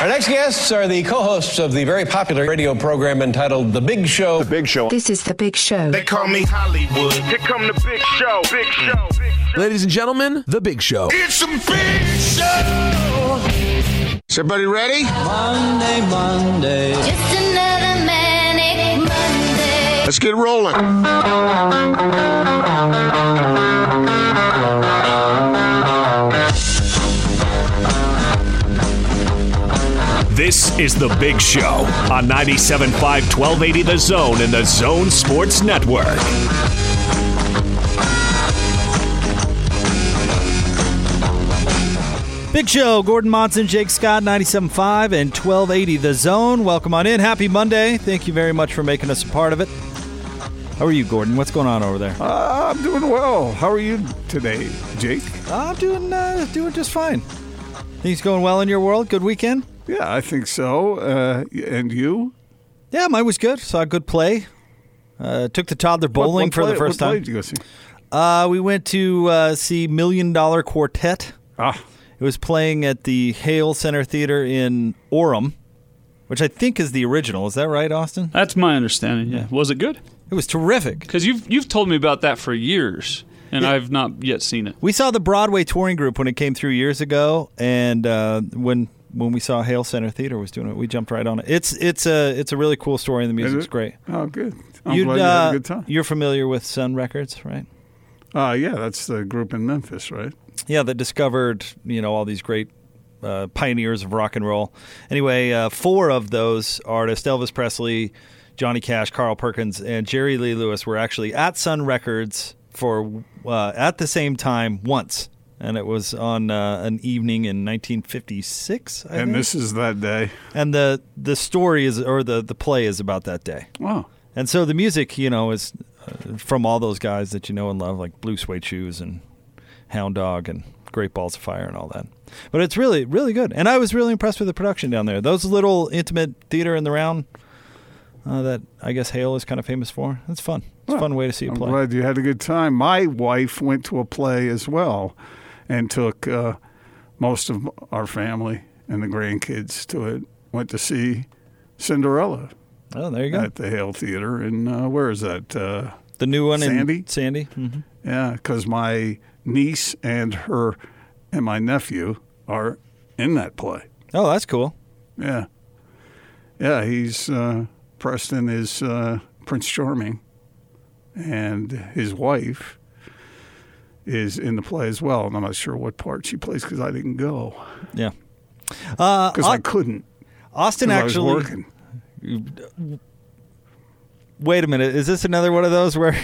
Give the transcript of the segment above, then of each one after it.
Our next guests are the co-hosts of the very popular radio program entitled The Big Show. The Big Show. This is The Big Show. They call me Hollywood. Here come the big show. Big show. Big show. Ladies and gentlemen, The Big Show. It's a big show. Is everybody ready? Monday, Monday. Just another manic Monday. Let's get rolling. This is The Big Show on 97.5 1280 The Zone and The Zone Sports Network. Big Show, Gordon Monson, Jake Scott, 97.5 and 1280 The Zone. Welcome on in. Happy Monday. Thank you very much for making us a part of it. How are you, Gordon? What's going on over there? Uh, I'm doing well. How are you today, Jake? I'm doing uh, doing just fine. Things going well in your world? Good weekend? Yeah, I think so. Uh, and you? Yeah, mine was good. Saw a good play. Uh, took the toddler bowling What- what for the first what play time. did you go see? Uh, we went to uh, see Million Dollar Quartet. Ah, It was playing at the Hale Center Theater in Orem, which I think is the original. Is that right, Austin? That's my understanding. Yeah. Was it good? It was terrific. Because you've you've told me about that for years, and Yeah. I've not yet seen it. We saw the Broadway touring group when it came through years ago, and uh, when when we saw Hale Center Theater was doing it, we jumped right on it. It's it's a it's a really cool story, and the music's great. oh, good. I'm You'd, glad you had uh, a good time. You're familiar with Sun Records, right? Uh, yeah, that's the group in Memphis, right? Yeah, that discovered you know all these great uh, pioneers of rock and roll. Anyway, uh, four of those artists: Elvis Presley, Johnny Cash, Carl Perkins, and Jerry Lee Lewis were actually at Sun Records for uh, at the same time once, and it was on uh, an evening in 1956. I and think. this is that day. and the the story is or the the play is about that day. Wow. And so the music, you know, is uh, from all those guys that you know and love, like Blue Suede Shoes and Hound Dog and Great Balls of Fire and all that. But it's really, really good. And I was really impressed with the production down there. Those little intimate theater in the round uh, that I guess Hale is kind of famous for. It's fun. It's a fun way to see a I'm play. glad you had a good time. My wife went to a play as well and took uh, most of our family and the grandkids to it. Went to see Cinderella Oh, there you go. at the Hale Theater. And uh, where is that? Uh, the new one Sandy? in Sandy. hmm yeah, because my niece and her and my nephew are in that play. Oh, that's cool. Yeah. Yeah, he's uh, Preston is uh, Prince Charming, and his wife is in the play as well. And I'm not sure what part she plays because I didn't go Yeah. Uh, because Au- I couldn't. Austin 'cause I was actually. working. Wait a minute. Is this another one of those where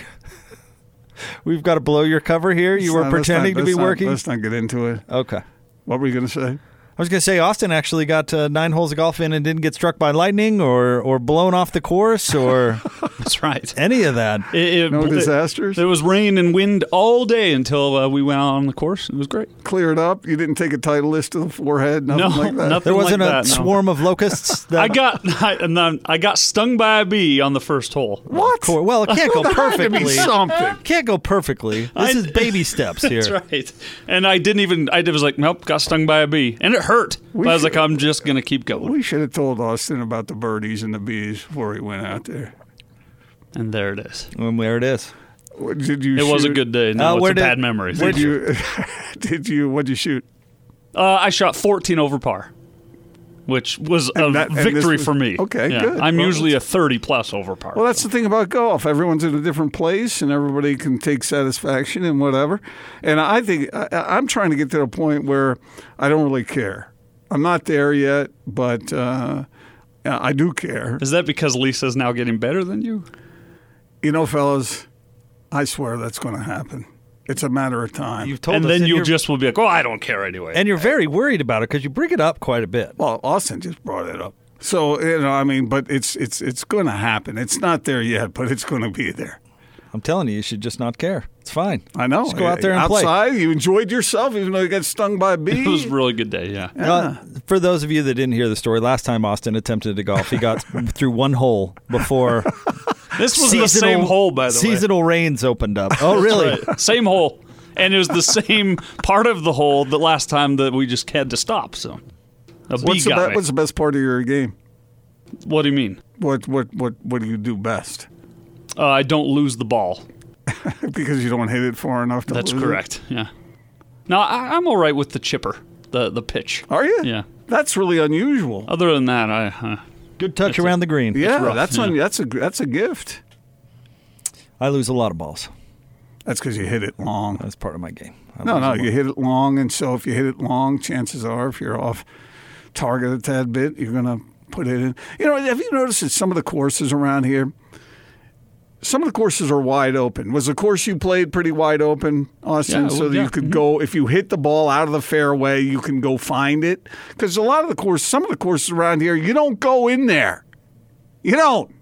we've got to blow your cover here? You were not- pretending not- to be not- working? Let's not get into it. Okay. What were you going to say? I was going to say Austin actually got uh, nine holes of golf in and didn't get struck by lightning or or blown off the course or That's right. any of that. It, it- No it- disasters. There was rain and wind all day until uh, we went out on the course. It was great. Cleared up. You didn't take a Titleist to the forehead. Nothing No, like that. nothing There wasn't like a that, no. swarm of locusts. That I got I, and then I got stung by a bee on the first hole. What? Well, it can't go There had to be perfectly. something. Can't go perfectly. This is baby steps here. That's right. And I didn't even. I was like, nope, got stung by a bee, and it hurt. We but I was like, I'm just gonna keep going. We should have told Austin about the birdies and the bees before he went out there. And there it is. And there it is. What, did you? It was a good day. No, Uh, it's where a did- bad memory. Did you? did you? What'd you shoot? Uh, I shot 14 over par, which was a that- victory was- for me. okay, Yeah. good. I'm Well, usually a 30 plus over par. Well, that's the thing about golf. Everyone's in a different place, and everybody can take satisfaction in whatever. And I think I, I'm trying to get to the point where I don't really care. I'm not there yet, but uh, I do care. Is that because Lisa's now getting better than you? You know, fellas, I swear that's going to happen. It's a matter of time. You've told and us, then you you're, just will be like, oh, I don't care anyway. and you're very worried about it because you bring it up quite a bit. Well, Austin just brought it up. So you know, I mean, but it's it's it's going to happen. It's not there yet, but it's going to be there. I'm telling you, you should just not care. It's fine. I know. Just go out there and play. Outside, you enjoyed yourself, even though you got stung by a bee. it was a really good day, yeah. Uh, for those of you that didn't hear the story, last time Austin attempted to golf, he got through one hole before This was the same hole, by the way. seasonal rains opened up. Oh, really? Right. Same hole. And it was the same part of the hole the last time that we just had to stop. So A B What's the, be- what's the best part of your game? what do you mean? What what what what do you do best? Uh, I don't lose the ball. because you don't hit it far enough. To That's lose it? correct. Yeah. Now I, I'm all right with the chipper, the the pitch. Are you? Yeah. That's really unusual. Other than that, I uh, Good touch around the green. yeah, rough, that's yeah. un- that's a that's a gift. I lose a lot of balls. That's because you hit it long. That's part of my game. I No, no, you hit it long, and so if you hit it long, chances are, if you're off target a tad bit, you're going to put it in. You know, have you noticed that some of the courses around here, some of the courses are wide open? Was the course you played pretty wide open, Austin, Yeah, so well, that yeah. you could mm-hmm. go if you hit the ball out of the fairway, you can go find it? Because a lot of the course, some of the courses around here, you don't go in there. You don't.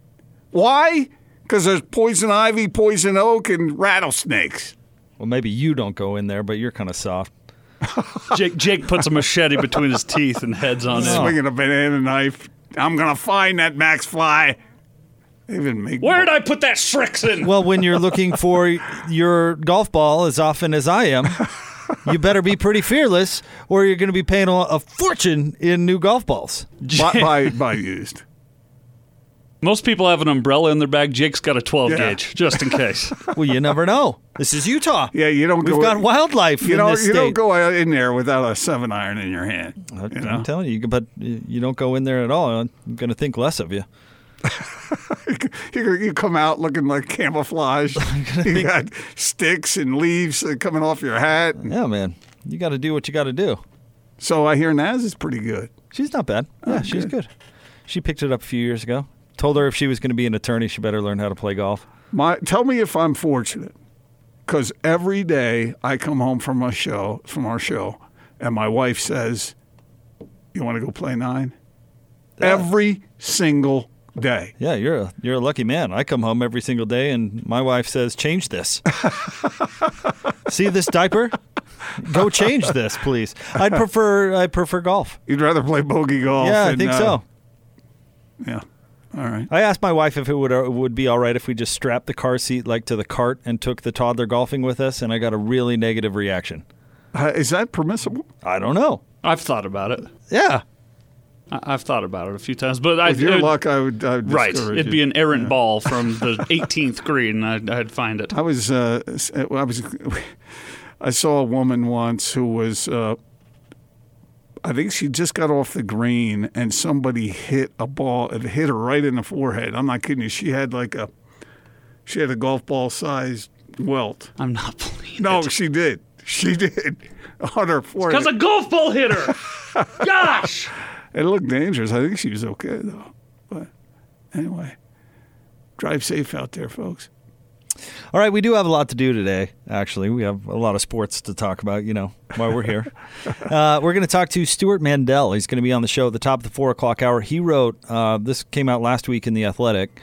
Why? Because there's poison ivy, poison oak, and rattlesnakes. Well, maybe you don't go in there, but you're kind of soft. Jake Jake puts a machete between his teeth and heads on in. swinging a banana knife. I'm gonna find that Maxfli. They Even make Where did I put that Srixon? Well, when you're looking for your golf ball as often as I am, you better be pretty fearless, or you're going to be paying a, a fortune in new golf balls. buy, buy, buy used. Most people have an umbrella in their bag. Jake's got a 12 Yeah. gauge, just in case. Well, you never know. This is Utah. Yeah, you don't We've go. got wildlife you in know, this you state. don't go out in there without a seven iron in your hand. I- you? I'm telling you, but you don't go in there at all. I'm going to think less of you. you, you come out looking like camouflage. you got sticks and leaves uh, coming off your hat. Yeah, man. You got to do what you got to do. So I hear Naz is pretty good. She's not bad. Yeah, she's good. good. She picked it up a few years ago. Told her if she was going to be an attorney, she better learn how to play golf. My, tell me if I'm fortunate, because every day I come home from a show, from our show, and my wife says, "You want to go play nine? Every single day. Yeah, you're a you're a lucky man. I come home every single day, and my wife says, "Change this." See this diaper? Go change this, please. I'd prefer I prefer golf. You'd rather play bogey golf? Yeah, I think uh, so. Yeah. All right. I asked my wife if it would uh, would be all right if we just strapped the car seat like to the cart and took the toddler golfing with us, and I got a really negative reaction. Uh, is that permissible? I don't know. I've thought about it. Yeah, I- I've thought about it a few times, but I With your it- luck, I would. I would right, it'd you. be an errant ball from the 18th green. I'd, I'd find it. I was. Uh, s- I was. I saw a woman once who was. Uh, I think she just got off the green and somebody hit a ball. It hit her right in the forehead. I'm not kidding you. She had like a. She had a golf ball sized welt. I'm not believing No, it. she did. She did on her forehead. Because a golf ball hit her. Gosh. It looked dangerous. I think she was okay though. But anyway, drive safe out there, folks. All right, we do have a lot to do today. Actually, we have a lot of sports to talk about. You know, while we're here, uh, we're going to talk to Stewart Mandel. He's going to be on the show at the top of the four o'clock hour. He wrote uh, this came out last week in the Athletic.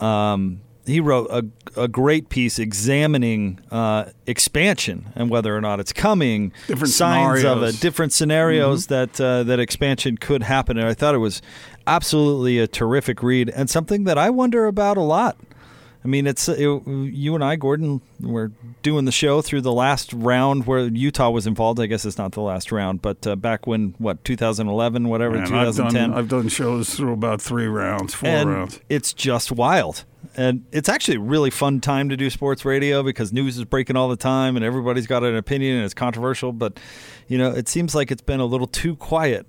Um, he wrote a, a great piece examining uh, expansion and whether or not it's coming, Different signs of scenarios. it, different scenarios that uh, that expansion could happen. And I thought it was absolutely a terrific read and something that I wonder about a lot. I mean, it's it, you and I, Gordon, were doing the show through the last round where Utah was involved. I guess it's not the last round, but uh, back when what 2011, whatever, Man, I've 2010 done, I've done shows through about three rounds, four and rounds. it's just wild. And it's actually a really fun time to do sports radio because news is breaking all the time and everybody's got an opinion and it's controversial. But, you know, it seems like it's been a little too quiet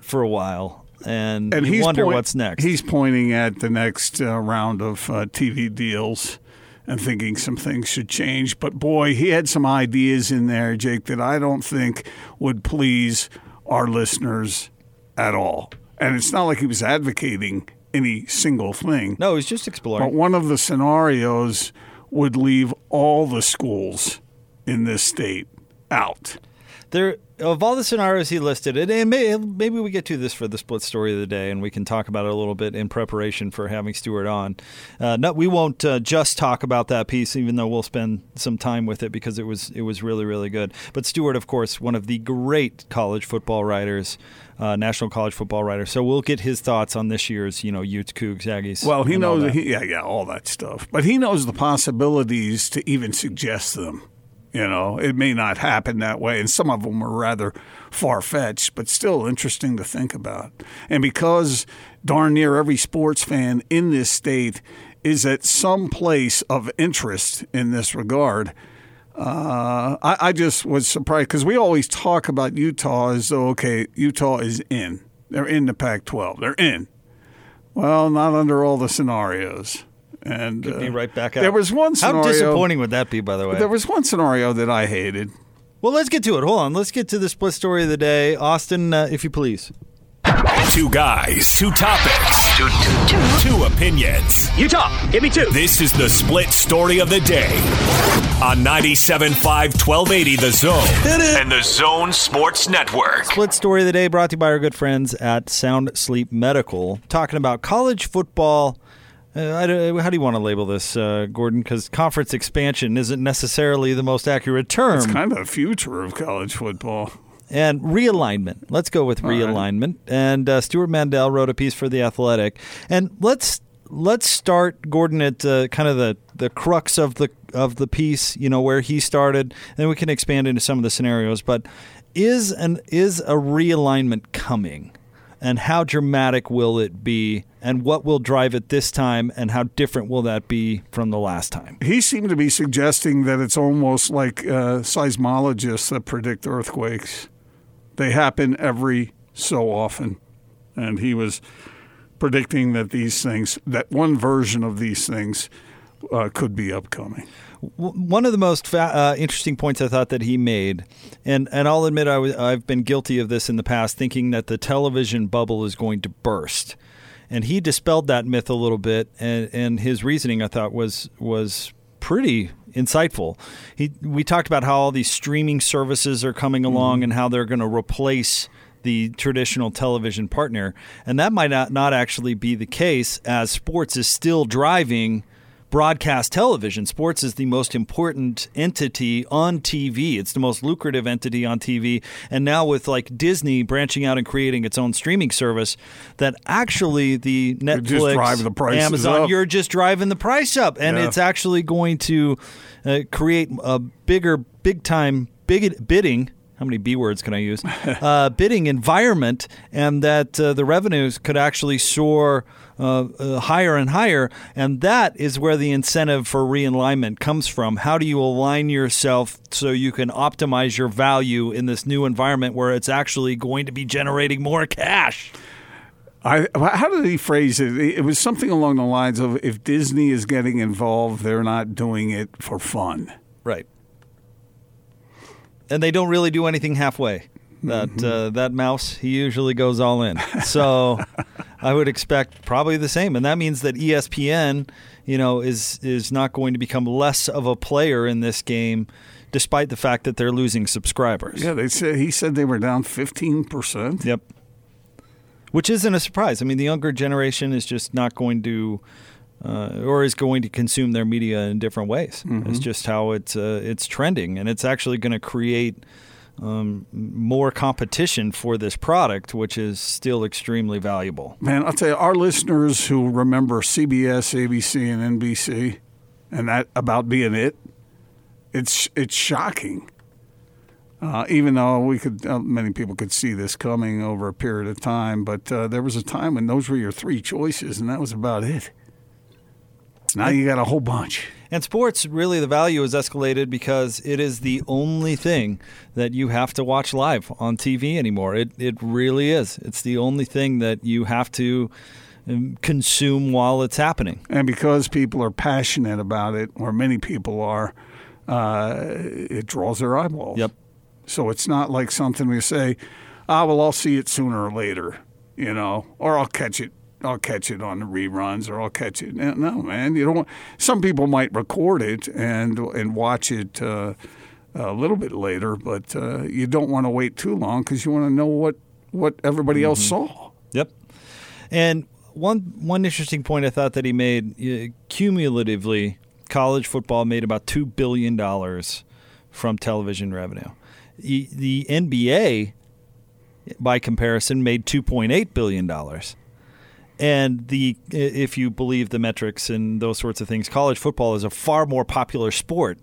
for a while. And, And you he's wonder point- what's next. He's pointing at the next uh, round of uh, TV deals and thinking some things should change. But boy, he had some ideas in there, Jake, that I don't think would please our listeners at all. And it's not like he was advocating any single thing. no, he's just exploring. But one of the scenarios would leave all the schools in this state out. There of all the scenarios he listed, and, and may, maybe we get to this for the split story of the day, and we can talk about it a little bit in preparation for having Stewart on. Uh, no, we won't uh, just talk about that piece, even though we'll spend some time with it because it was it was really really good. But Stewart, of course, one of the great college football writers, uh, national college football writer. So we'll get his thoughts on this year's, you know, Utes, Cougs, Aggies. Well, he knows, he, yeah, yeah, all that stuff. But he knows the possibilities to even suggest them. You know, it may not happen that way, and some of them are rather far fetched, but still interesting to think about. And because darn near every sports fan in this state is at some place of interest in this regard, uh, I, I just was surprised because we always talk about Utah as though, okay, Utah is in. They're in the Pac 12. They're in. Well, not under all the scenarios. And Could be uh, right back out. There was one scenario. How disappointing would that be, by the way? There was one scenario that I hated. well, let's get to it. Hold on. Let's get to the split story of the day. Austin, uh, if you please. Two guys, two topics, two, two, two opinions. Utah, give me two. This is the split story of the day on 97.5 1280 The Zone and The Zone Sports Network. Split story of the day brought to you by our good friends at Sound Sleep Medical. Talking about college football. Uh, I how do you want to label this, uh, Gordon? Because conference expansion isn't necessarily the most accurate term. It's kind of the future of college football. and realignment. Let's go with realignment. And uh, Stewart Mandel wrote a piece for the Athletic. And let's let's start Gordon at uh, kind of the the crux of the of the piece. You know where he started, and then we can expand into some of the scenarios. But is an is a realignment coming? And how dramatic will it be? And what will drive it this time? And how different will that be from the last time? He seemed to be suggesting that it's almost like uh, seismologists that predict earthquakes. They happen every so often. And he was predicting that these things, that one version of these things, uh, could be upcoming. One of the most fa- uh, interesting points I thought that he made, and, and I'll admit I w- I've been guilty of this in the past, thinking that the television bubble is going to burst. And he dispelled that myth a little bit, and, and his reasoning I thought was was pretty insightful. He we talked about how all these streaming services are coming along and how they're going to replace the traditional television partner, and that might not, not actually be the case as sports is still driving broadcast television. Sports is the most important entity on TV. It's the most lucrative entity on TV. And now with like Disney branching out and creating its own streaming service, that actually the Netflix, Amazon, up. you're just driving the price up, and Yeah. it's actually going to uh, create a bigger, big time big bidding. How many B words can I use? uh, bidding environment, and that uh, the revenues could actually soar uh, uh, higher and higher. And that is where the incentive for realignment comes from. How do you align yourself so you can optimize your value in this new environment where it's actually going to be generating more cash? I, how did he phrase it? It was something along the lines of if Disney is getting involved, they're not doing it for fun. Right. And they don't really do anything halfway. That uh, that mouse, he usually goes all in. So I would expect probably the same, and that means that ESPN, you know, is is not going to become less of a player in this game, despite the fact that they're losing subscribers. Yeah, they said he said they were down fifteen percent. Yep. Which isn't a surprise. I mean, the younger generation is just not going to, uh, or is going to consume their media in different ways. It's just how it's uh, it's trending, and it's actually going to create um, more competition for this product, which is still extremely valuable. Man, I'll tell you, our listeners who remember CBS, ABC, and NBC, and that about being it, it's it's shocking. Uh, even though we could, uh, many people could see this coming over a period of time, but uh, there was a time when those were your three choices, and that was about it. Now you got a whole bunch. And sports, really, the value is escalated because it is the only thing that you have to watch live on TV anymore. It it really is. It's the only thing that you have to um, consume while it's happening. And because people are passionate about it, or many people are, uh, it draws their eyeballs. Yep. So it's not like something we say, ah, well, I'll see it sooner or later, you know, or I'll catch it. I'll catch it on the reruns, or I'll catch it. No, no, man, you don't. Want, some people might record it and and watch it uh, a little bit later, but uh, you don't want to wait too long because you want to know what what everybody else saw. Yep. And one one interesting point I thought that he made cumulatively, college football made about two billion dollars from television revenue. The, the NBA, by comparison, made two point eight billion dollars. And the if you believe the metrics and those sorts of things, college football is a far more popular sport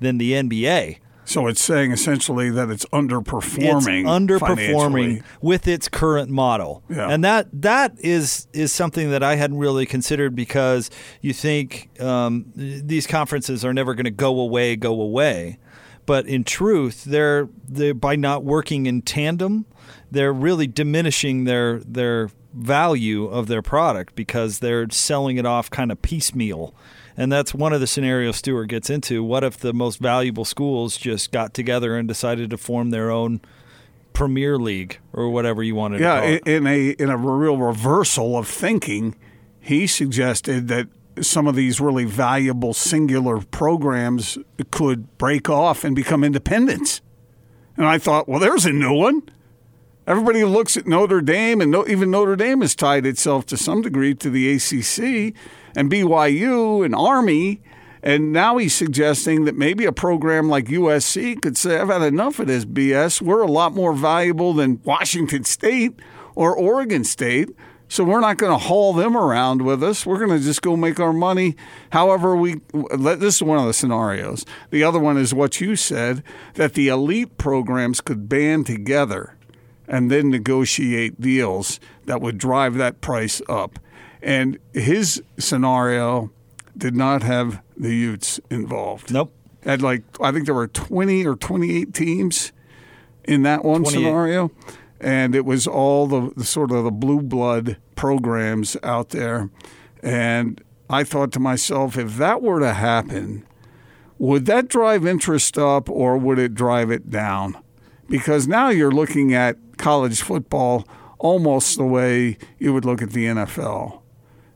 than the NBA. So it's saying essentially that it's It's underperforming. underperforming with its current model, Yeah. and that that is is something that I hadn't really considered because you think um, these conferences are never going to go away, go away, but in truth, they're they by not working in tandem, they're really diminishing their their value of their product because they're selling it off kind of piecemeal. And that's one of the scenarios Stewart gets into. What if the most valuable schools just got together and decided to form their own Premier League or whatever you wanted Yeah, to call in, it? in a in a real reversal of thinking, he suggested that some of these really valuable singular programs could break off and become independents. And I thought, well, there's a new one. Everybody looks at Notre Dame, and no, even Notre Dame has tied itself to some degree to the ACC and BYU and Army. And now he's suggesting that maybe a program like USC could say, I've had enough of this BS. We're a lot more valuable than Washington State or Oregon State. So we're not going to haul them around with us. We're going to just go make our money however we. This is one of the scenarios. The other one is what you said that the elite programs could band together and then negotiate deals that would drive that price up. And his scenario did not have the Utes involved. Nope. Had like I think there were 20 or 28 teams in that one scenario, and it was all the, the sort of the blue blood programs out there. And I thought to myself, if that were to happen, would that drive interest up or would it drive it down? Because now you're looking at college football almost the way you would look at the NFL.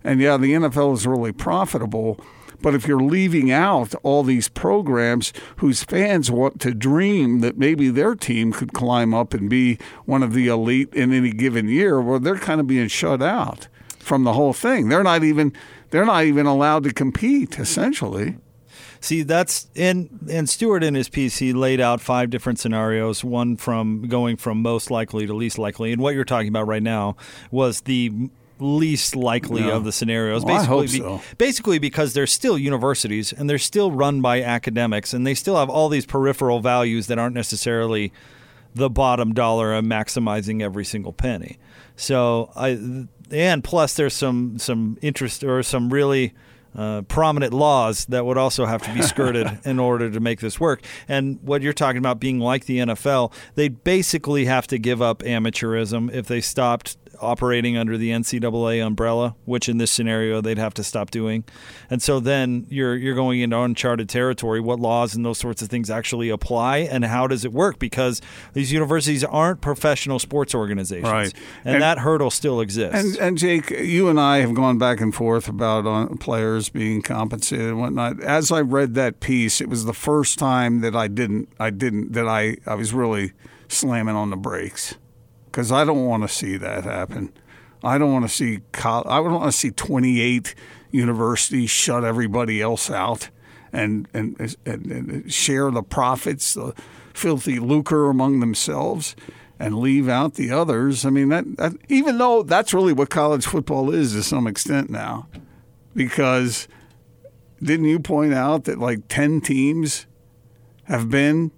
And yeah, the NFL is really profitable, but if you're leaving out all these programs whose fans want to dream that maybe their team could climb up and be one of the elite in any given year, well, they're kind of being shut out from the whole thing. They're not even they're not even allowed to compete essentially. See, that's and and Stewart in his piece he laid out five different scenarios. One from going from most likely to least likely, and what you're talking about right now was the least likely Yeah. of the scenarios. Well, I hope basically, so. basically because they're still universities and they're still run by academics, and they still have all these peripheral values that aren't necessarily the bottom dollar of maximizing every single penny. So I and plus there's some some interest or some really uh, prominent laws that would also have to be skirted in order to make this work. And what you're talking about being like the NFL, they'd basically have to give up amateurism if they stopped operating under the NCAA umbrella, which in this scenario they'd have to stop doing. And so then you're you're going into uncharted territory. What laws and those sorts of things actually apply, and how does it work? Because these universities aren't professional sports organizations, Right. And, And- that hurdle still exists. And, and Jake, you and I have gone back and forth about uh, players being compensated and whatnot. As I read that piece, it was the first time that I didn't, I didn't, that I, I was really slamming on the brakes because I don't want to see that happen. I don't want to see, col- I don't want to see 28 universities shut everybody else out and, and, and, and share the profits, the filthy lucre among themselves and leave out the others. I mean, that, that even though that's really what college football is to some extent now, because didn't you point out that like 10 teams have been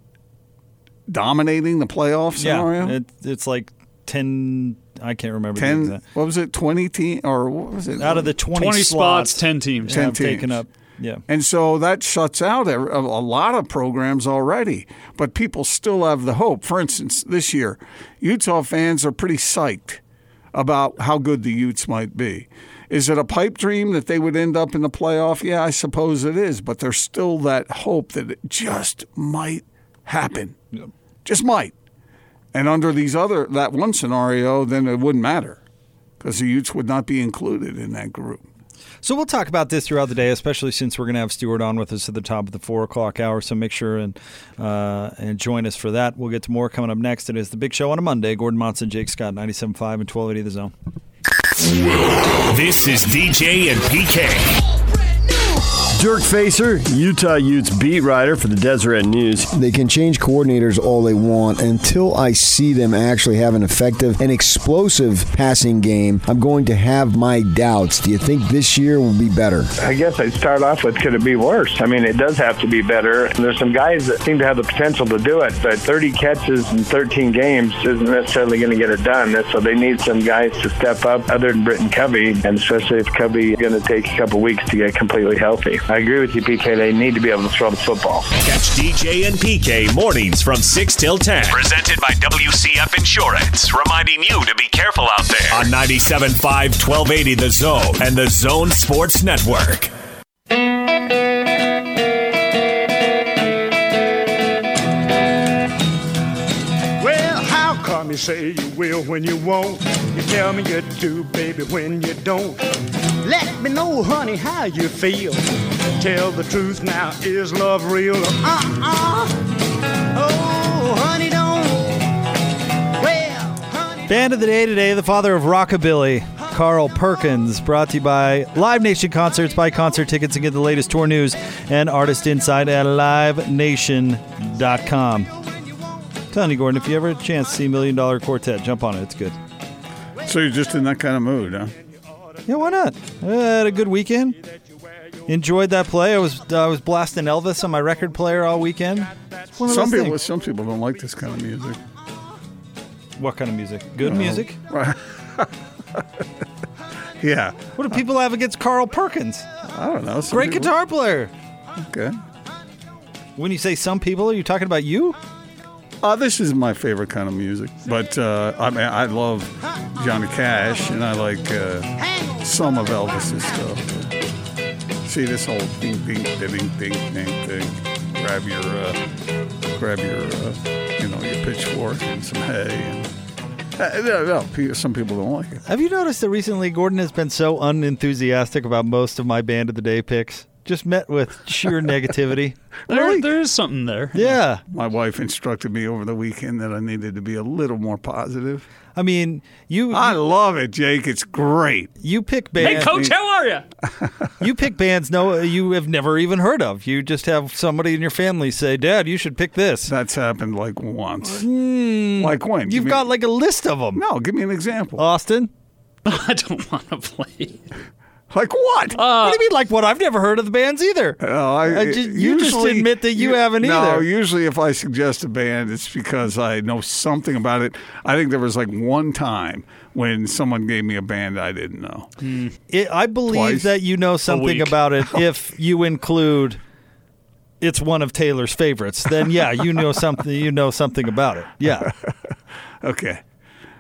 dominating the playoff scenario? yeah, it, it's like ten. I can't remember. the 10, exact- what was it, 20 team, or what was it? out of the 20, 20 spots, 10 teams. have 10 taken up. Yeah. And so that shuts out a, a lot of programs already, but people still have the hope. For instance, this year, Utah fans are pretty psyched about how good the Utes might be. Is it a pipe dream that they would end up in the playoff? Yeah, I suppose it is, but there's still that hope that it just might happen. Just might. And under these other that one scenario, then it wouldn't matter because the Utes would not be included in that group. So we'll talk about this throughout the day, especially since we're going to have Stewart on with us at the top of the four o'clock hour. So make sure and uh, and join us for that. We'll get to more coming up next. It is the Big Show on a Monday. Gordon Monson, Jake Scott, 97.5 and 1280 The Zone. This is DJ and PK. Dirk Facer, Utah Utes beat writer for the Deseret News. They can change coordinators all they want until I see them actually have an effective and explosive passing game. I'm going to have my doubts. Do you think this year will be better? I guess I'd start off with could it be worse? I mean, it does have to be better. There's some guys that seem to have the potential to do it, but 30 catches in 13 games isn't necessarily going to get it done. So they need some guys to step up other than Britton Covey, and especially if Covey is going to take a couple weeks to get completely healthy. I agree with you, PK. They need to be able to throw the football. Catch DJ and PK mornings from 6 till 10. Presented by WCF Insurance. Reminding you to be careful out there. On 97.5 1280 The Zone and The Zone Sports Network. Well, how come you say you will when you won't? You tell me you do, baby, when you don't. Let me know, honey, how you feel. Tell the truth now, is love real? Uh-uh. Oh, honey, don't. Well, honey. Band of the day today, the father of rockabilly, Carl Perkins, brought to you by Live Nation Concerts. Buy concert tickets and get the latest tour news and artist insight at livenation.com. telling you, Gordon, if you ever had a chance to see Million Dollar Quartet, jump on it. It's good. So you're just in that kind of mood, huh? Yeah, why not? I had a good weekend. Enjoyed that play. I was I was blasting Elvis on my record player all weekend. It's one of Some people, things. some people don't like this kind of music. What kind of music? Good No. music? Yeah, What do people have against Carl Perkins? I don't know. Some Great people- guitar player. Okay. When you say some people, are you talking about you? Uh, this is my favorite kind of music, but uh, I mean, I love Johnny Cash and I like uh, some of Elvis's stuff. See this whole ding ding ding ding ding ding. Grab your uh, grab your uh, you know your pitchfork and some hay. And, no, no, some people don't like it. Have you noticed that recently Gordon has been so unenthusiastic about most of my band of the day picks? Just met with sheer negativity. There, there is something there. Yeah. My wife instructed me over the weekend that I needed to be a little more positive. I mean, you I love it, Jake. It's great. you pick bands. Hey, coach, how are you? you pick bands no you have never even heard of. You just have somebody in your family say, "Dad, you should pick this." That's happened like once. Mm. Like when? You've me- got like a list of them. No, give me an example. Austin. I don't want to play. Like what? what do you mean, like what? I've never heard of the bands either. Oh, I, I ju- you just admit that you haven't No, either. usually if I suggest a band, it's because I know something about it. I think there was like one time when someone gave me a band I didn't know. It, I believe Twice that you know something about it if you include it's one of Taylor's favorites. Then yeah, you know something. You know something about it. Yeah. Okay.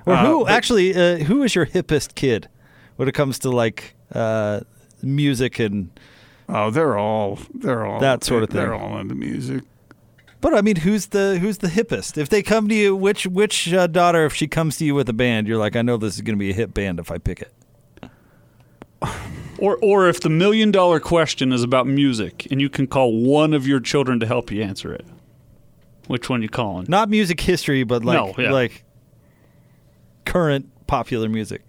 Or Uh, who but- actually? Uh, who is your hippest kid when it comes to like uh, music and? Oh, they're all they're all That sort of thing. They're all into music. But I mean, who's the who's the hippest? If they come to you, which which uh, daughter, if she comes to you with a band, you're like, I know this is going to be a hit band if I pick it. Or, or if the million dollar question is about music and you can call one of your children to help you answer it, which one you calling? Not music history, but like No, yeah. like current popular music.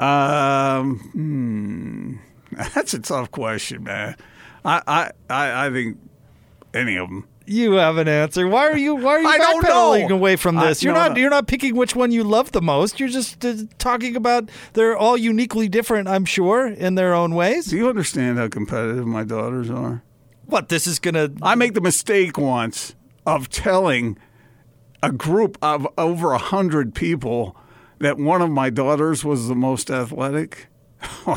Um, hmm. That's a tough question, man. I, I, I, I think any of them. You have an answer. Why are you why are you I backpedaling away from I- this? you're no, not no. you're not picking which one you love the most. You're just uh, talking about they're all uniquely different, I'm sure, in their own ways. Do you understand how competitive my daughters are? What this is going to I make the mistake once of telling a group of over a hundred people that one of my daughters was the most athletic. uh,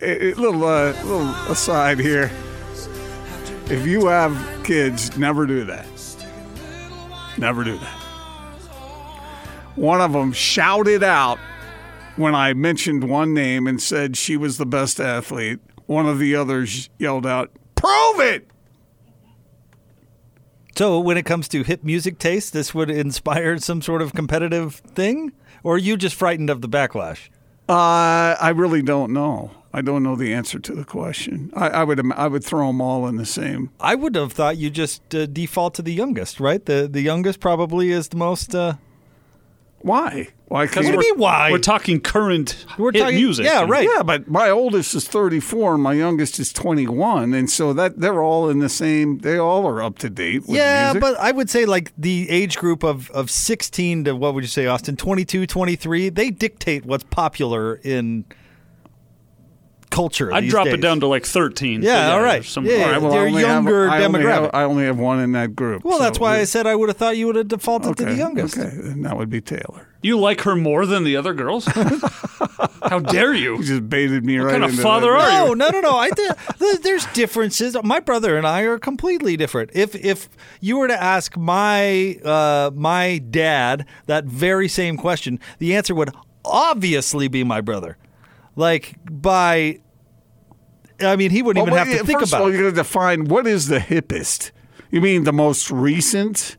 little, uh, little aside here. If you have kids, never do that. Never do that. One of them shouted out when I mentioned one name and said she was the best athlete. One of the others yelled out, "Prove it!" So, when it comes to hip music taste, this would inspire some sort of competitive thing, or are you just frightened of the backlash? Uh, I really don't know. I don't know the answer to the question. I, I would I would throw them all in the same. I would have thought you just uh, default to the youngest, right? The the youngest probably is the most. Uh, Why? Why? Because can't- we're, We're talking current We're hit talking- music. yeah, right. Yeah, but my oldest is 34 and my youngest is 21, and so that they're all in the same. They all are up to date. With yeah, music. but I would say like the age group of, of 16 to what would you say, Austin? 22, 23, they dictate what's popular in culture. I'd these drop days. it down to like 13. Yeah, all right. there's some- Yeah, All right, well, I they're only have- younger I only have- demographic. I only have one in that group. Well, so that's why I said I would have thought you would have defaulted to the youngest. Okay, then that would be Taylor. You like her more than the other girls? How dare you? You just baited me right kind of into father that. are No, you? no, no, no. I th- th- there's differences. My brother and I are completely different. If if you were to ask my uh, my dad that very same question, the answer would obviously be my brother. Like by, I mean, he wouldn't Well, even have to think first of about. all, it. you're going to define what is the hippest. You mean the most recent?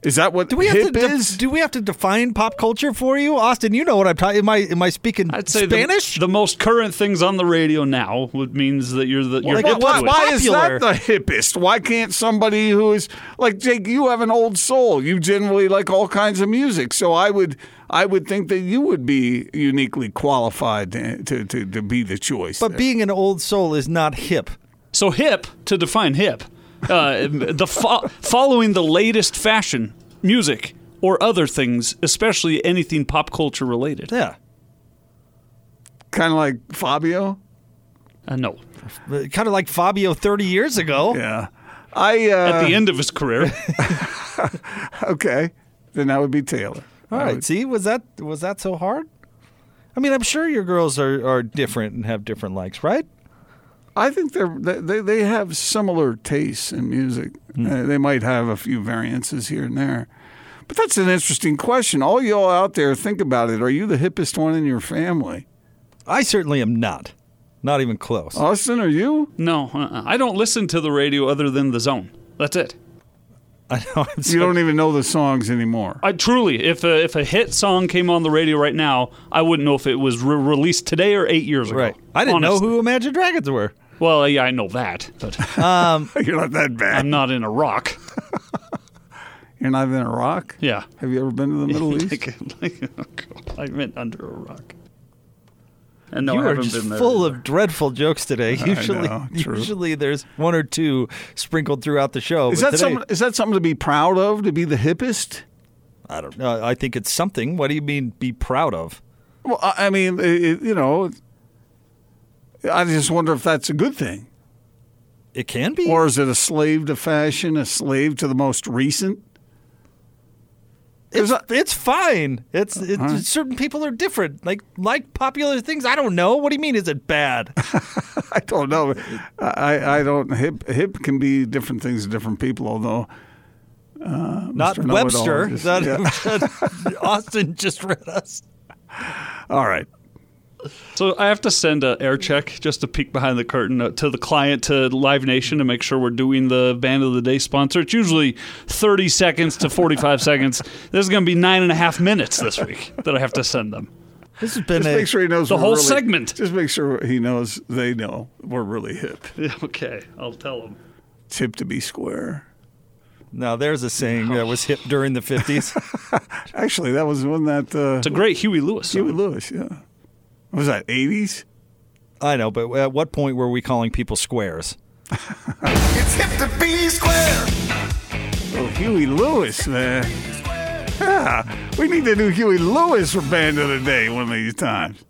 Is that what Do we have hip to de- is? do we have to define pop culture for you, Austin? You know what I'm talking. Am I am I speaking I'd say Spanish? The, most current things on the radio now would means that you're the you're like, why- Why is that the hippest? Why can't somebody who is like Jake? You have an old soul. You generally like all kinds of music. So I would, I would think that you would be uniquely qualified to to, to, to be the choice. but there. being an old soul is not hip. So hip to define hip, uh, the fo- following the latest fashion, music, or other things, especially anything pop culture related. Yeah. kind of like Fabio. Uh, no, Kind of like Fabio 30 years ago. Yeah, I uh, at the end of his career, okay. Then that would be Taylor. All right. See, was that was that so hard? I mean, I'm sure your girls are, are different and have different likes, right? I think they're they they, they have similar tastes in music. Hmm. Uh, they might have a few variances here and there, but that's an interesting question. All y'all out there, think about it. Are you the hippest one in your family? I certainly am not. Not even close. Austin, are you? no, uh-uh. I don't listen to the radio other than the Zone. That's it. I know. I'm You don't even know the songs anymore. I truly, if a, if a hit song came on the radio right now, I wouldn't know if it was re- released today or eight years ago. right. I didn't know who Imagine Dragons were. Well, yeah, I know that, but um, You're not that bad. I'm not in Iraq. You're not in Iraq. Yeah. Have you ever been to the Middle East? Like- like- oh, God, I meant under a rock. And no, you I are haven't just been there. full either. of dreadful jokes today. Usually, know, true. usually there's one or two sprinkled throughout the show. Is but that today, something? Is that something to be proud of? To be the hippest? I don't know. I think it's something. What do you mean? Be proud of? Well, I I mean, it, it- you know, I just wonder if that's a good thing, It can be. or is it a slave to fashion, a slave to the most recent? It's, it's fine. It's, uh, it's certain people are different. Like like popular things. I don't know. What do you mean? Is it bad? I don't know. I I don't hip hip can be different things to different people. Although uh, Not Webster. just- That, yeah. that Austin just read us. all right, So I have to send a air check just to peek behind the curtain uh, to the client to Live Nation to make sure we're doing the Band of the Day sponsor. It's usually 30 seconds to 45 seconds. This is going to be nine and a half minutes this week that I have to send them. This has been just a, make sure he knows the we're whole really- segment. Just make sure he knows they know we're really hip. Okay, I'll tell them. It's hip to be square. Now there's a saying that was hip during the 50s. Actually, that was one that uh, It's a great Huey Lewis song. Huey Lewis. Yeah, was that eighties? I know, but at what point were we calling people squares? It's hip to be square. Oh, Huey Lewis, man. Yeah, we need to do Huey Lewis for Band of the Day one of these times.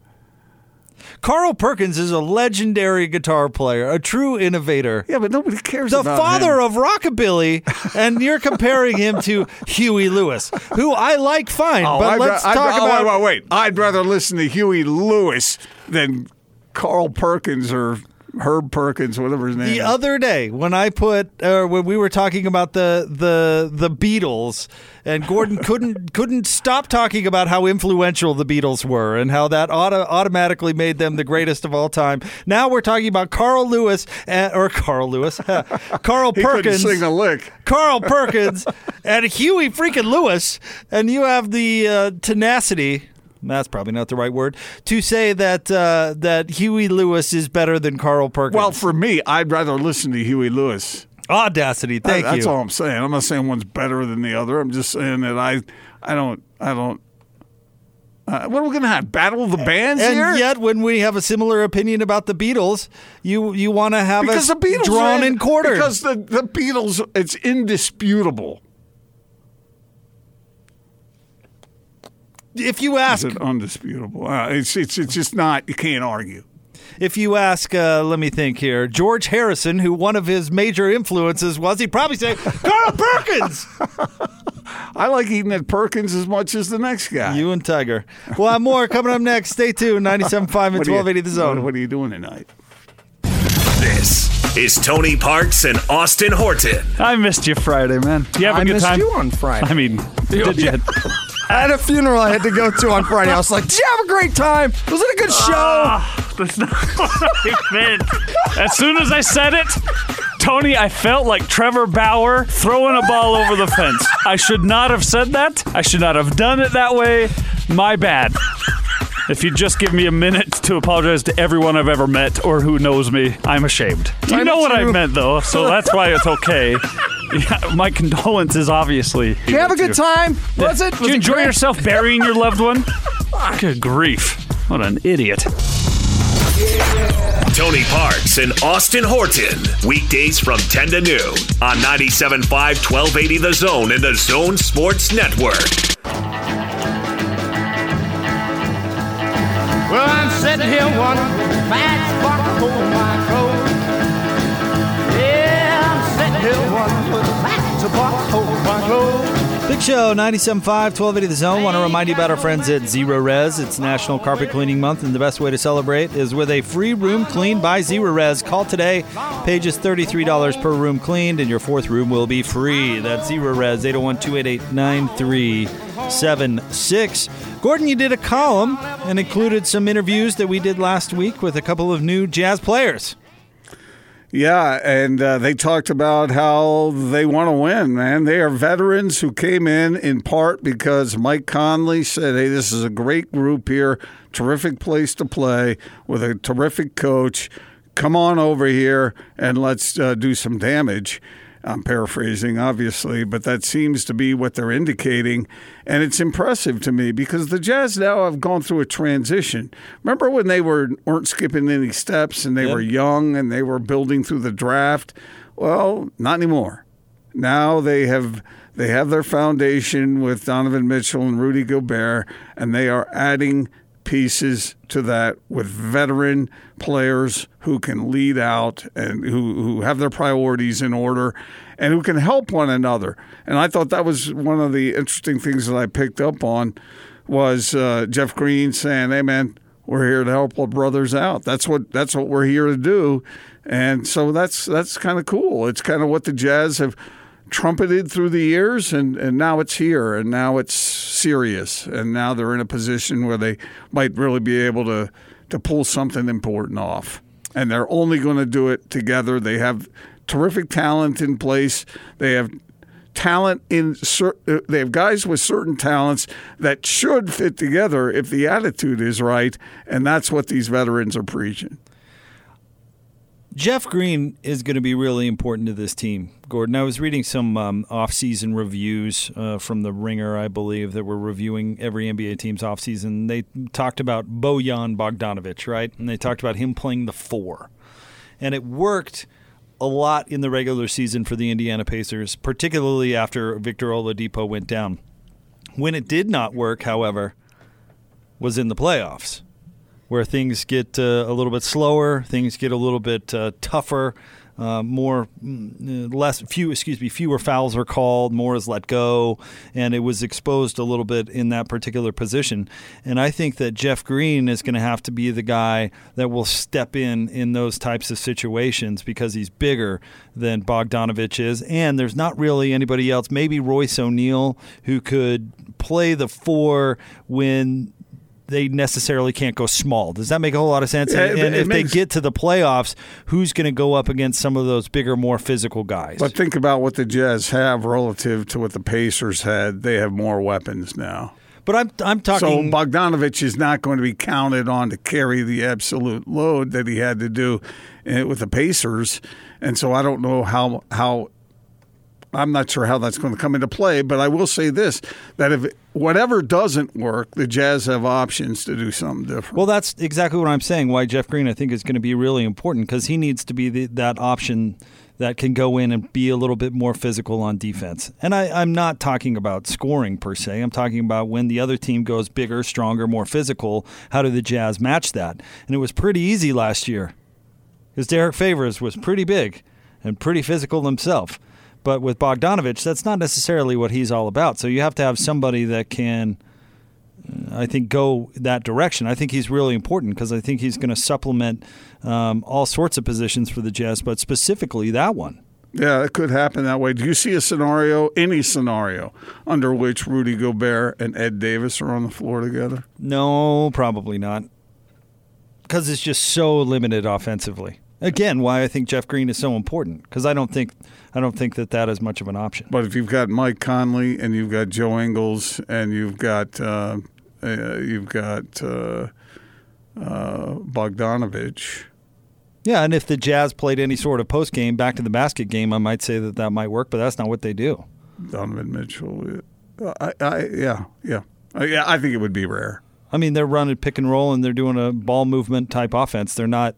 Carl Perkins is a legendary guitar player, a true innovator. Yeah, but nobody cares The father him. of rockabilly, and you're comparing him to Huey Lewis, who I like fine. Oh, but I'd let's ra- I'd talk ra- oh, about. Wait, wait, wait. I'd rather listen to Huey Lewis than Carl Perkins or Herb Perkins, whatever his name The is. other day, when I put, uh, when we were talking about the the the Beatles, and Gordon couldn't couldn't stop talking about how influential the Beatles were, and how that auto- automatically made them the greatest of all time. Now we're talking about Carl Lewis and, or Carl Lewis, Carl Perkins, sing a lick. Carl Perkins, and Huey freaking Lewis, and you have the uh, tenacity. That's probably not the right word to say that uh, that Huey Lewis is better than Carl Perkins. Well, for me, I'd rather listen to Huey Lewis. audacity. Thank That's you. That's all I'm saying. I'm not saying one's better than the other. I'm just saying that I, I don't, I don't Uh, what are we going to have? Battle of the bands and here? yet, when we have a similar opinion about the Beatles, you you want to have because us the Beatles drawn in quarters. Because the, the Beatles, it's indisputable. If you ask, Is it undisputable? Uh, it's it's it's just not. You can't argue. if you ask, uh, let me think here, George Harrison, who one of his major influences was, he'd probably say Carl Perkins. I like eating at Perkins as much as the next guy. You and Tiger. We'll have more coming up next. Stay tuned. 97.5 and What you- 1280 The Zone. What, what are you doing tonight? This is Tony Parks and Austin Horton. I missed you Friday, man. You have a I good missed time? you on Friday. I mean, did you? I had a funeral I had to go to on Friday. I was like, "Did you have a great time? Was it a good show?" Ah, that's not what I meant. As soon as I said it, Tony, I felt like Trevor Bauer throwing a ball over the fence. I should not have said that. I should not have done it that way. My bad. If you just give me a minute to apologize to everyone I've ever met or who knows me, I'm ashamed. You know what I meant, though, so that's why it's okay. Yeah, my condolences, obviously. Did you have a good time? Was it? Did Was you it enjoy great? yourself burying your loved one? Good grief. What an idiot. Tony Parks and Austin Horton. Weekdays from 10 to noon on 97.5 1280 The Zone and The Zone Sports Network. Well, I'm sitting here wondering if if that's hold my clothes. Big Show 97.5, 1280 The Zone. Want to remind you about our friends at Zerorez. It's National Carpet Cleaning Month, and the best way to celebrate is with a free room clean by Zerorez. Call today. Pay just $33 per room cleaned, and your fourth room will be free. That's Zerorez, 801 288 9376. Gordon, you did a column and included some interviews that we did last week with a couple of new jazz players. Yeah, and uh, they talked about how they want to win, man. They are veterans who came in in part because Mike Conley said, hey, this is a great group here, terrific place to play with a terrific coach. Come on over here and let's uh, do some damage. I'm paraphrasing, obviously, but that seems to be what they're indicating. And it's impressive to me because the Jazz now have gone through a transition. Remember when they were, weren't skipping any steps and they Yep. were young and they were building through the draft? Well, not anymore. Now they have they have their foundation with Donovan Mitchell and Rudy Gobert, and they are adding pieces to that with veteran players who can lead out and who, who have their priorities in order and who can help one another. And I thought that was one of the interesting things that I picked up on was uh, Jeff Green saying, "Hey man, we're here to help our brothers out. That's what that's what we're here to do." And so that's that's kind of cool. It's kind of what the Jazz have trumpeted through the years and, and now it's here and now it's serious and now they're in a position where they might really be able to to pull something important off. And they're only going to do it together. They have terrific talent in place. They have talent in uh, they have guys with certain talents that should fit together if the attitude is right and that's what these veterans are preaching Jeff Green is going to be really important to this team, Gordon. I was reading some um, off-season reviews uh, from the Ringer, I believe, that were reviewing every NBA team's off-season. They talked about Bojan Bogdanovic, right? And they talked about him playing the four, and it worked a lot in the regular season for the Indiana Pacers, particularly after Victor Oladipo went down. When it did not work, however, was in the playoffs where things get uh, a little bit slower, things get a little bit uh, tougher, uh, more mm, less few excuse me fewer fouls are called, more is let go, and it was exposed a little bit in that particular position. And I think that Jeff Green is going to have to be the guy that will step in in those types of situations because he's bigger than Bogdanovic is, and there's not really anybody else. Maybe Royce O'Neal who could play the four when they necessarily can't go small. Does that make a whole lot of sense? Yeah, and it- and it if makes- they get to the playoffs, who's going to go up against some of those bigger, more physical guys? But think about what the Jazz have relative to what the Pacers had. They have more weapons now. But I'm I'm talking. So Bogdanovic is not going to be counted on to carry the absolute load that he had to do eh, with the Pacers, and so I don't know how how I'm not sure how that's going to come into play, but I will say this: that if whatever doesn't work, the Jazz have options to do something different. Well, that's exactly what I'm saying. Why Jeff Green, I think, is going to be really important because he needs to be the, that option that can go in and be a little bit more physical on defense. And I, I'm not talking about scoring per se. I'm talking about when the other team goes bigger, stronger, more physical. How do the Jazz match that? And it was pretty easy last year because Derrick Favors was pretty big and pretty physical himself. But with Bogdanovic, that's not necessarily what he's all about. So you have to have somebody that can, uh, I think, go that direction. I think he's really important because I think he's going to supplement um, all sorts of positions for the Jazz, but specifically that one. Yeah, it could happen that way. Do you see a scenario, any scenario, under which Rudy Gobert and Ed Davis are on the floor together? No, probably not. Because it's just so limited offensively. Again, why I think Jeff Green is so important because I don't think I don't think that that is much of an option. But if you've got Mike Conley and you've got Joe Ingles and you've got uh, uh, you've got uh, uh, Bogdanovic, Yeah, and if the Jazz played any sort of post game back to the basket game, I might say that that might work, but that's not what they do. Donovan Mitchell, uh, I, I, yeah, yeah, Uh, yeah. I think it would be rare. I mean, they're running pick and roll and they're doing a ball movement type offense. They're not.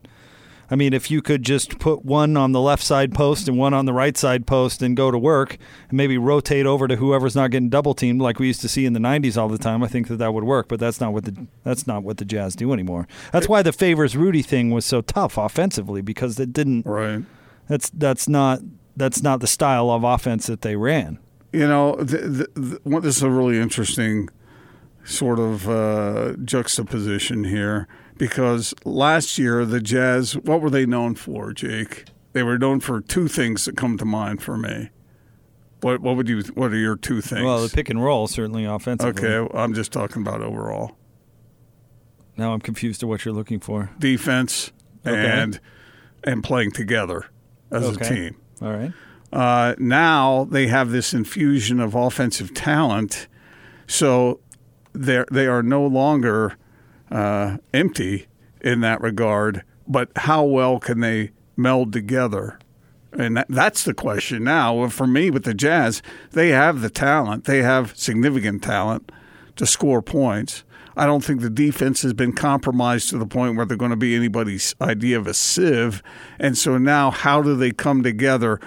I mean, if you could just put one on the left side post and one on the right side post and go to work and maybe rotate over to whoever's not getting double teamed like we used to see in the 90s all the time, I think that that would work, but that's not what the that's not what the Jazz do anymore. That's why the favors Rudy thing was so tough offensively because it didn't Right. That's that's not that's not the style of offense that they ran. You know, the, the, the, this is a really interesting sort of uh, juxtaposition here because last year the Jazz, what were they known for, Jake? They were known for two things that come to mind for me. What what would you? What are your two things? Well, the pick and roll certainly offensively. okay, I'm just talking about overall Now I'm confused to what you're looking for. defense Okay. and and playing together as Okay. a team. All right. Uh, now they have this infusion of offensive talent, so they they are no longer uh, empty in that regard. But how well can they meld together? And that, that's the question now. For me, with the Jazz, they have the talent. They have significant talent to score points. I don't think the defense has been compromised to the point where they're going to be anybody's idea of a sieve. And so now, how do they come together,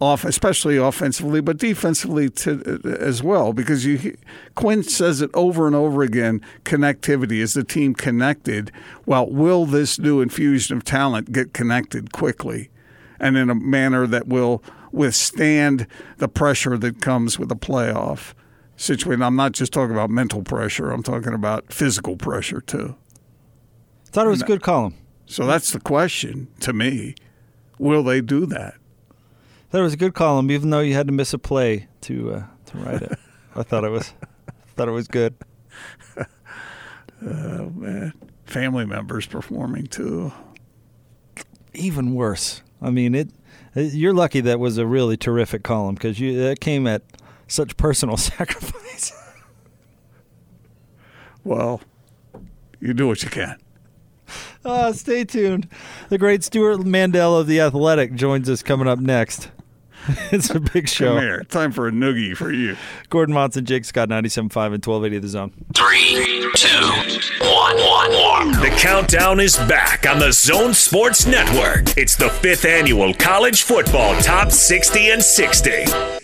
off, especially offensively, but defensively to, as well? Because you, Quin says it over and over again: connectivity is the team connected. Well, will this new infusion of talent get connected quickly, and in a manner that will withstand the pressure that comes with a playoff? situation. I'm not just talking about mental pressure. I'm talking about physical pressure too. Thought it was a good column. So that's the question to me. Will they do that? Thought it was a good column, even though you had to miss a play to uh, to write it. I thought it was thought it was good. Oh man, family members performing too. Even worse. I mean, it. it- You're lucky that was a really terrific column because you that came at such personal sacrifice. Well, you do what you can. Uh, stay tuned. The great Stewart Mandel of the Athletic joins us coming up next. it's a big show. Come here. Time for a noogie for you. Gordon Monson, Jake Scott, 97.5 and 1280 of The Zone. Three, two, one, one, one. The countdown is back on the Zone Sports Network. It's the fifth annual College Football Top 60 and 60.